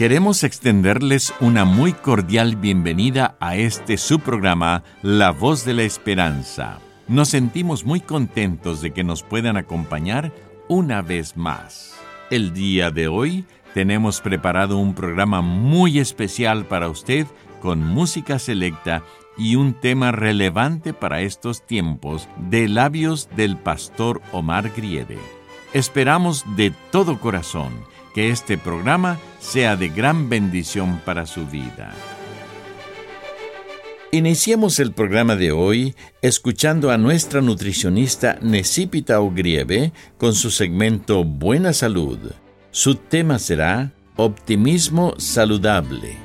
Queremos extenderles una muy cordial bienvenida a este subprograma La Voz de la Esperanza. Nos sentimos muy contentos de que nos puedan acompañar una vez más. El día de hoy tenemos preparado un programa muy especial para usted con música selecta y un tema relevante para estos tiempos de labios del pastor Omar Grieve. Esperamos de todo corazón que este programa sea de gran bendición para su vida. Iniciemos el programa de hoy escuchando a nuestra nutricionista Necipita Ogrieve con su segmento Buena Salud. Su tema será Optimismo Saludable.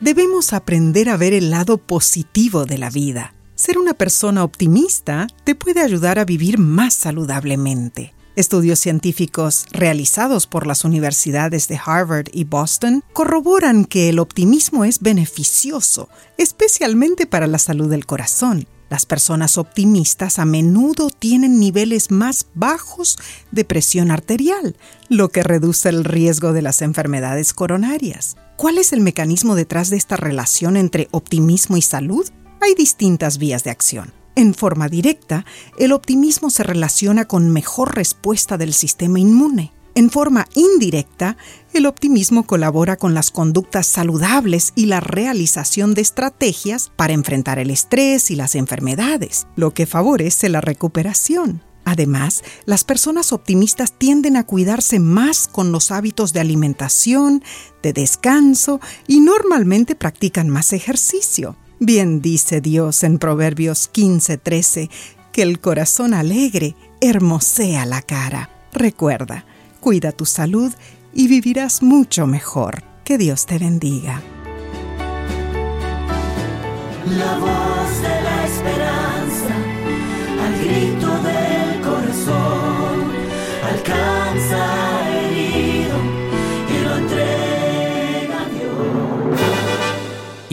Debemos aprender a ver el lado positivo de la vida. Ser una persona optimista te puede ayudar a vivir más saludablemente. Estudios científicos realizados por las universidades de Harvard y Boston corroboran que el optimismo es beneficioso, especialmente para la salud del corazón. Las personas optimistas a menudo tienen niveles más bajos de presión arterial, lo que reduce el riesgo de las enfermedades coronarias. ¿Cuál es el mecanismo detrás de esta relación entre optimismo y salud? Hay distintas vías de acción. En forma directa, el optimismo se relaciona con mejor respuesta del sistema inmune. En forma indirecta, el optimismo colabora con las conductas saludables y la realización de estrategias para enfrentar el estrés y las enfermedades, lo que favorece la recuperación. Además, las personas optimistas tienden a cuidarse más con los hábitos de alimentación, de descanso y normalmente practican más ejercicio. Bien dice Dios en Proverbios 15:13 que el corazón alegre hermosea la cara. Recuerda, cuida tu salud y vivirás mucho mejor. Que Dios te bendiga.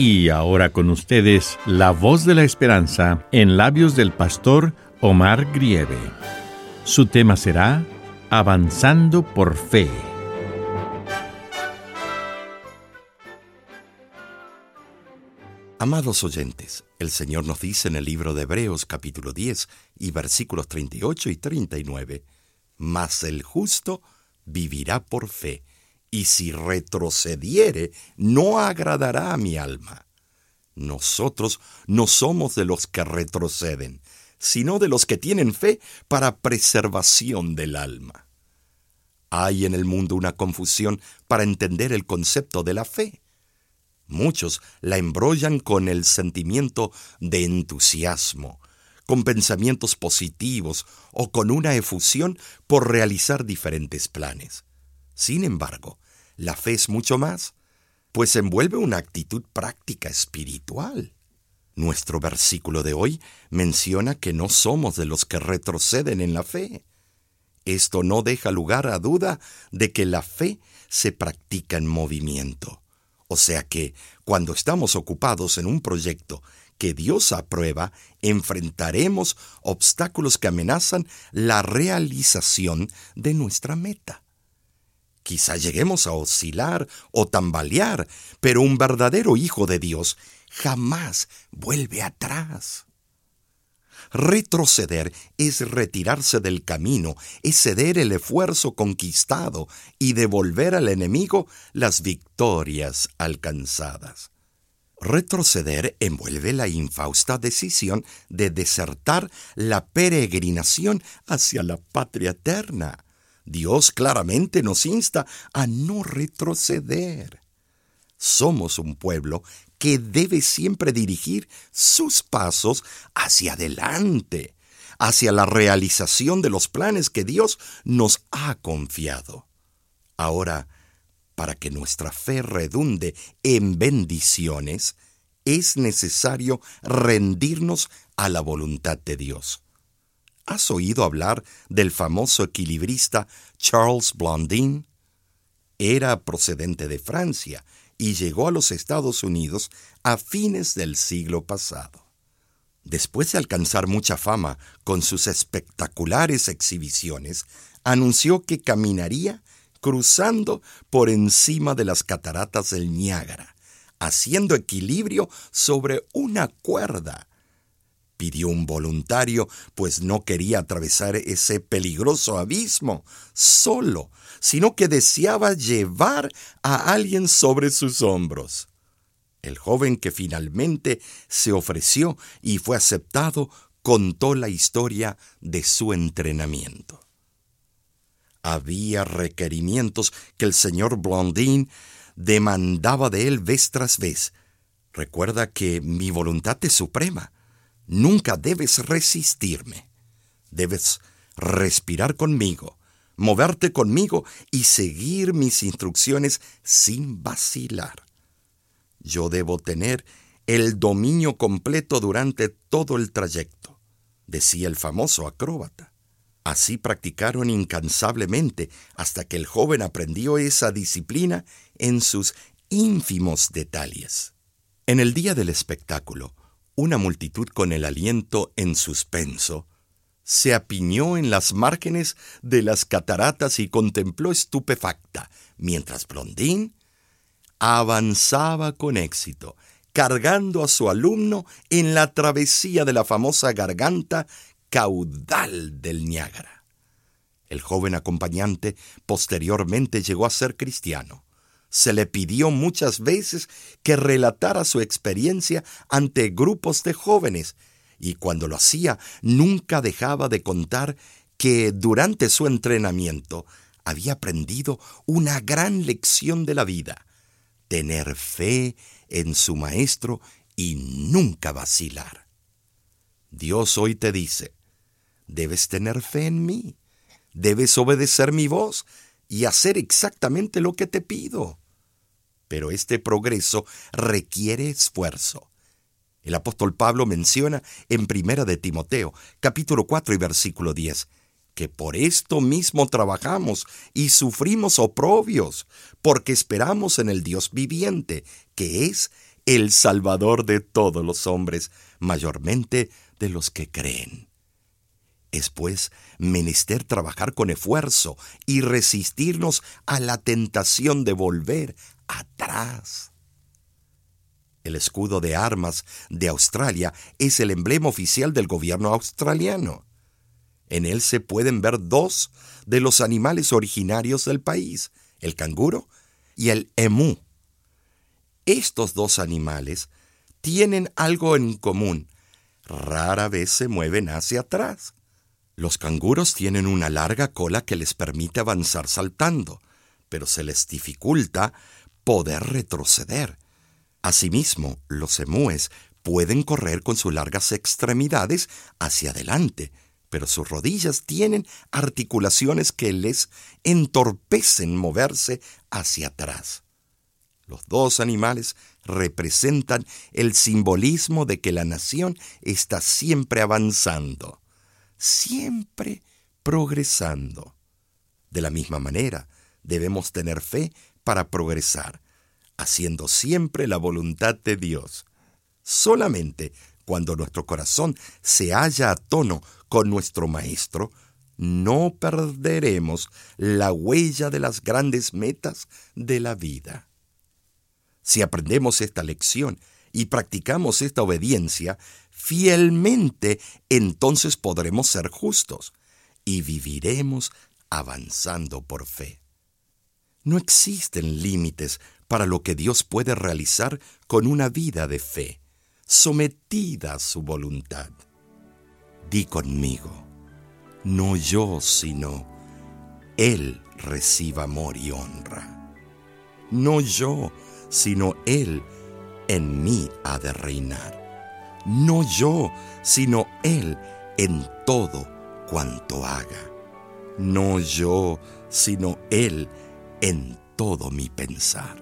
Y ahora con ustedes, la voz de la esperanza en labios del pastor Omar Grieve. Su tema será Avanzando por Fe. Amados oyentes, el Señor nos dice en el libro de Hebreos capítulo 10 y versículos 38 y 39, Mas el justo vivirá por fe y si retrocediere, no agradará a mi alma. Nosotros no somos de los que retroceden, sino de los que tienen fe para preservación del alma. Hay en el mundo una confusión para entender el concepto de la fe. Muchos la embrollan con el sentimiento de entusiasmo, con pensamientos positivos o con una efusión por realizar diferentes planes. Sin embargo, la fe es mucho más, pues envuelve una actitud práctica espiritual. Nuestro versículo de hoy menciona que no somos de los que retroceden en la fe. Esto no deja lugar a duda de que la fe se practica en movimiento. O sea que, cuando estamos ocupados en un proyecto que Dios aprueba, enfrentaremos obstáculos que amenazan la realización de nuestra meta. Quizá lleguemos a oscilar o tambalear, pero un verdadero hijo de Dios jamás vuelve atrás. Retroceder es retirarse del camino, es ceder el esfuerzo conquistado y devolver al enemigo las victorias alcanzadas. Retroceder envuelve la infausta decisión de desertar la peregrinación hacia la patria eterna. Dios claramente nos insta a no retroceder. Somos un pueblo que debe siempre dirigir sus pasos hacia adelante, hacia la realización de los planes que Dios nos ha confiado. Ahora, para que nuestra fe redunde en bendiciones, es necesario rendirnos a la voluntad de Dios. ¿Has oído hablar del famoso equilibrista Charles Blondin? Era procedente de Francia y llegó a los Estados Unidos a fines del siglo pasado. Después de alcanzar mucha fama con sus espectaculares exhibiciones, anunció que caminaría cruzando por encima de las cataratas del Niágara, haciendo equilibrio sobre una cuerda. Pidió un voluntario, pues no quería atravesar ese peligroso abismo solo, sino que deseaba llevar a alguien sobre sus hombros. El joven que finalmente se ofreció y fue aceptado contó la historia de su entrenamiento. Había requerimientos que el señor Blondin demandaba de él vez tras vez. Recuerda que mi voluntad es suprema. Nunca debes resistirme. Debes respirar conmigo, moverte conmigo y seguir mis instrucciones sin vacilar. Yo debo tener el dominio completo durante todo el trayecto, decía el famoso acróbata. Así practicaron incansablemente hasta que el joven aprendió esa disciplina en sus ínfimos detalles. En el día del espectáculo, una multitud con el aliento en suspenso se apiñó en las márgenes de las cataratas y contempló estupefacta, mientras Blondín avanzaba con éxito, cargando a su alumno en la travesía de la famosa garganta caudal del Niágara. El joven acompañante posteriormente llegó a ser cristiano. Se le pidió muchas veces que relatara su experiencia ante grupos de jóvenes, y cuando lo hacía nunca dejaba de contar que durante su entrenamiento había aprendido una gran lección de la vida, tener fe en su maestro y nunca vacilar. Dios hoy te dice, debes tener fe en mí, debes obedecer mi voz y hacer exactamente lo que te pido. Pero este progreso requiere esfuerzo. El apóstol Pablo menciona en Primera de Timoteo, capítulo 4 y versículo 10, que por esto mismo trabajamos y sufrimos oprobios, porque esperamos en el Dios viviente, que es el Salvador de todos los hombres, mayormente de los que creen. Es pues menester trabajar con esfuerzo y resistirnos a la tentación de volver atrás. El escudo de armas de Australia es el emblema oficial del gobierno australiano. En él se pueden ver dos de los animales originarios del país, el canguro y el emú. Estos dos animales tienen algo en común. Rara vez se mueven hacia atrás. Los canguros tienen una larga cola que les permite avanzar saltando, pero se les dificulta poder retroceder. Asimismo, los emúes pueden correr con sus largas extremidades hacia adelante, pero sus rodillas tienen articulaciones que les entorpecen moverse hacia atrás. Los dos animales representan el simbolismo de que la nación está siempre avanzando siempre progresando. De la misma manera, debemos tener fe para progresar, haciendo siempre la voluntad de Dios. Solamente cuando nuestro corazón se halla a tono con nuestro Maestro, no perderemos la huella de las grandes metas de la vida. Si aprendemos esta lección y practicamos esta obediencia, fielmente, entonces podremos ser justos y viviremos avanzando por fe. No existen límites para lo que Dios puede realizar con una vida de fe, sometida a su voluntad. Di conmigo, no yo, sino Él reciba amor y honra. No yo, sino Él en mí ha de reinar no yo, sino Él en todo cuanto haga. No yo, sino Él en todo mi pensar.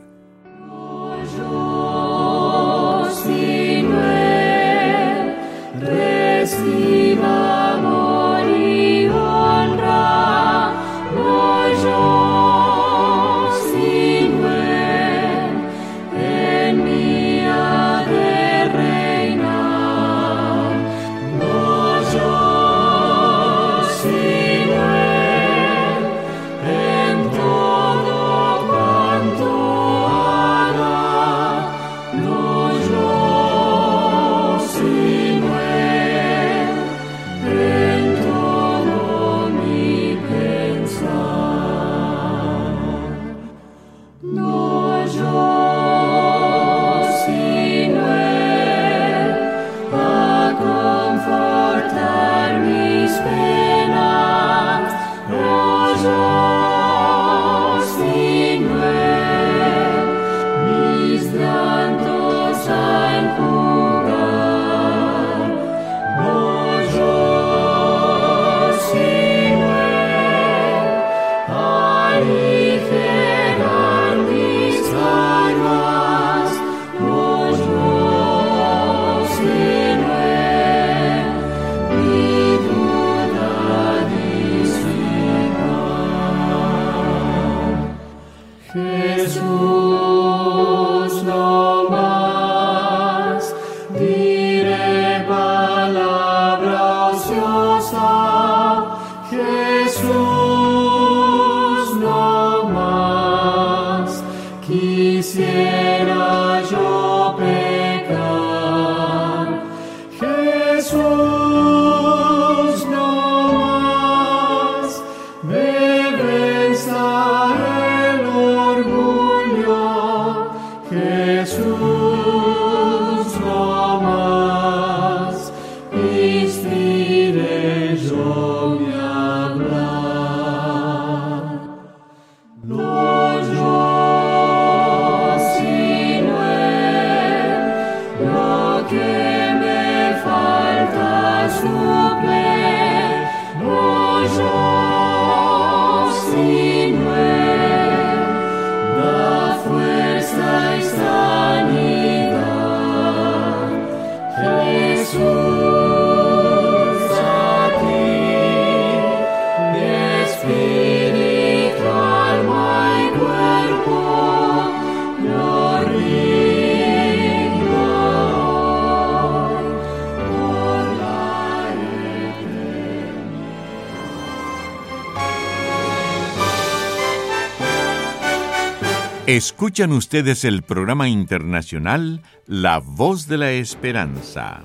Escuchan ustedes el programa internacional La Voz de la Esperanza.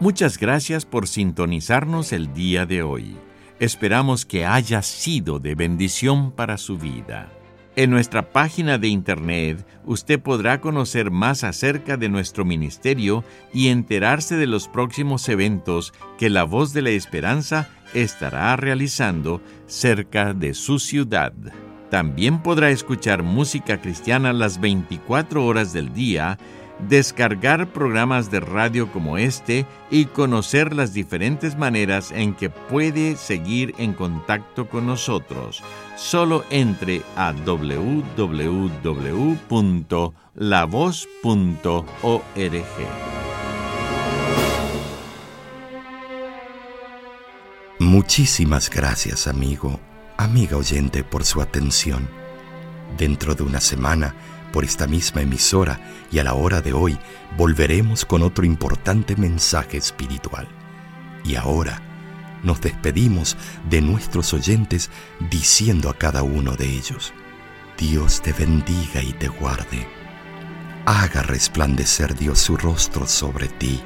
Muchas gracias por sintonizarnos el día de hoy. Esperamos que haya sido de bendición para su vida. En nuestra página de internet usted podrá conocer más acerca de nuestro ministerio y enterarse de los próximos eventos que la voz de la esperanza estará realizando cerca de su ciudad. También podrá escuchar música cristiana las 24 horas del día, descargar programas de radio como este y conocer las diferentes maneras en que puede seguir en contacto con nosotros. Solo entre a www.lavoz.org. Muchísimas gracias, amigo amiga oyente, por su atención. Dentro de una semana, por esta misma emisora y a la hora de hoy, volveremos con otro importante mensaje espiritual. Y ahora nos despedimos de nuestros oyentes diciendo a cada uno de ellos, Dios te bendiga y te guarde. Haga resplandecer Dios su rostro sobre ti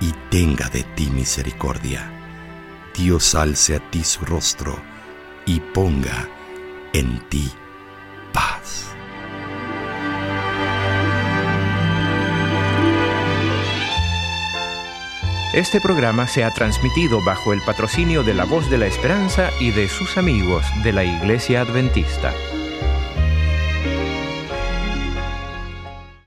y tenga de ti misericordia. Dios alce a ti su rostro y ponga en ti paz. Este programa se ha transmitido bajo el patrocinio de la Voz de la Esperanza y de sus amigos de la Iglesia Adventista.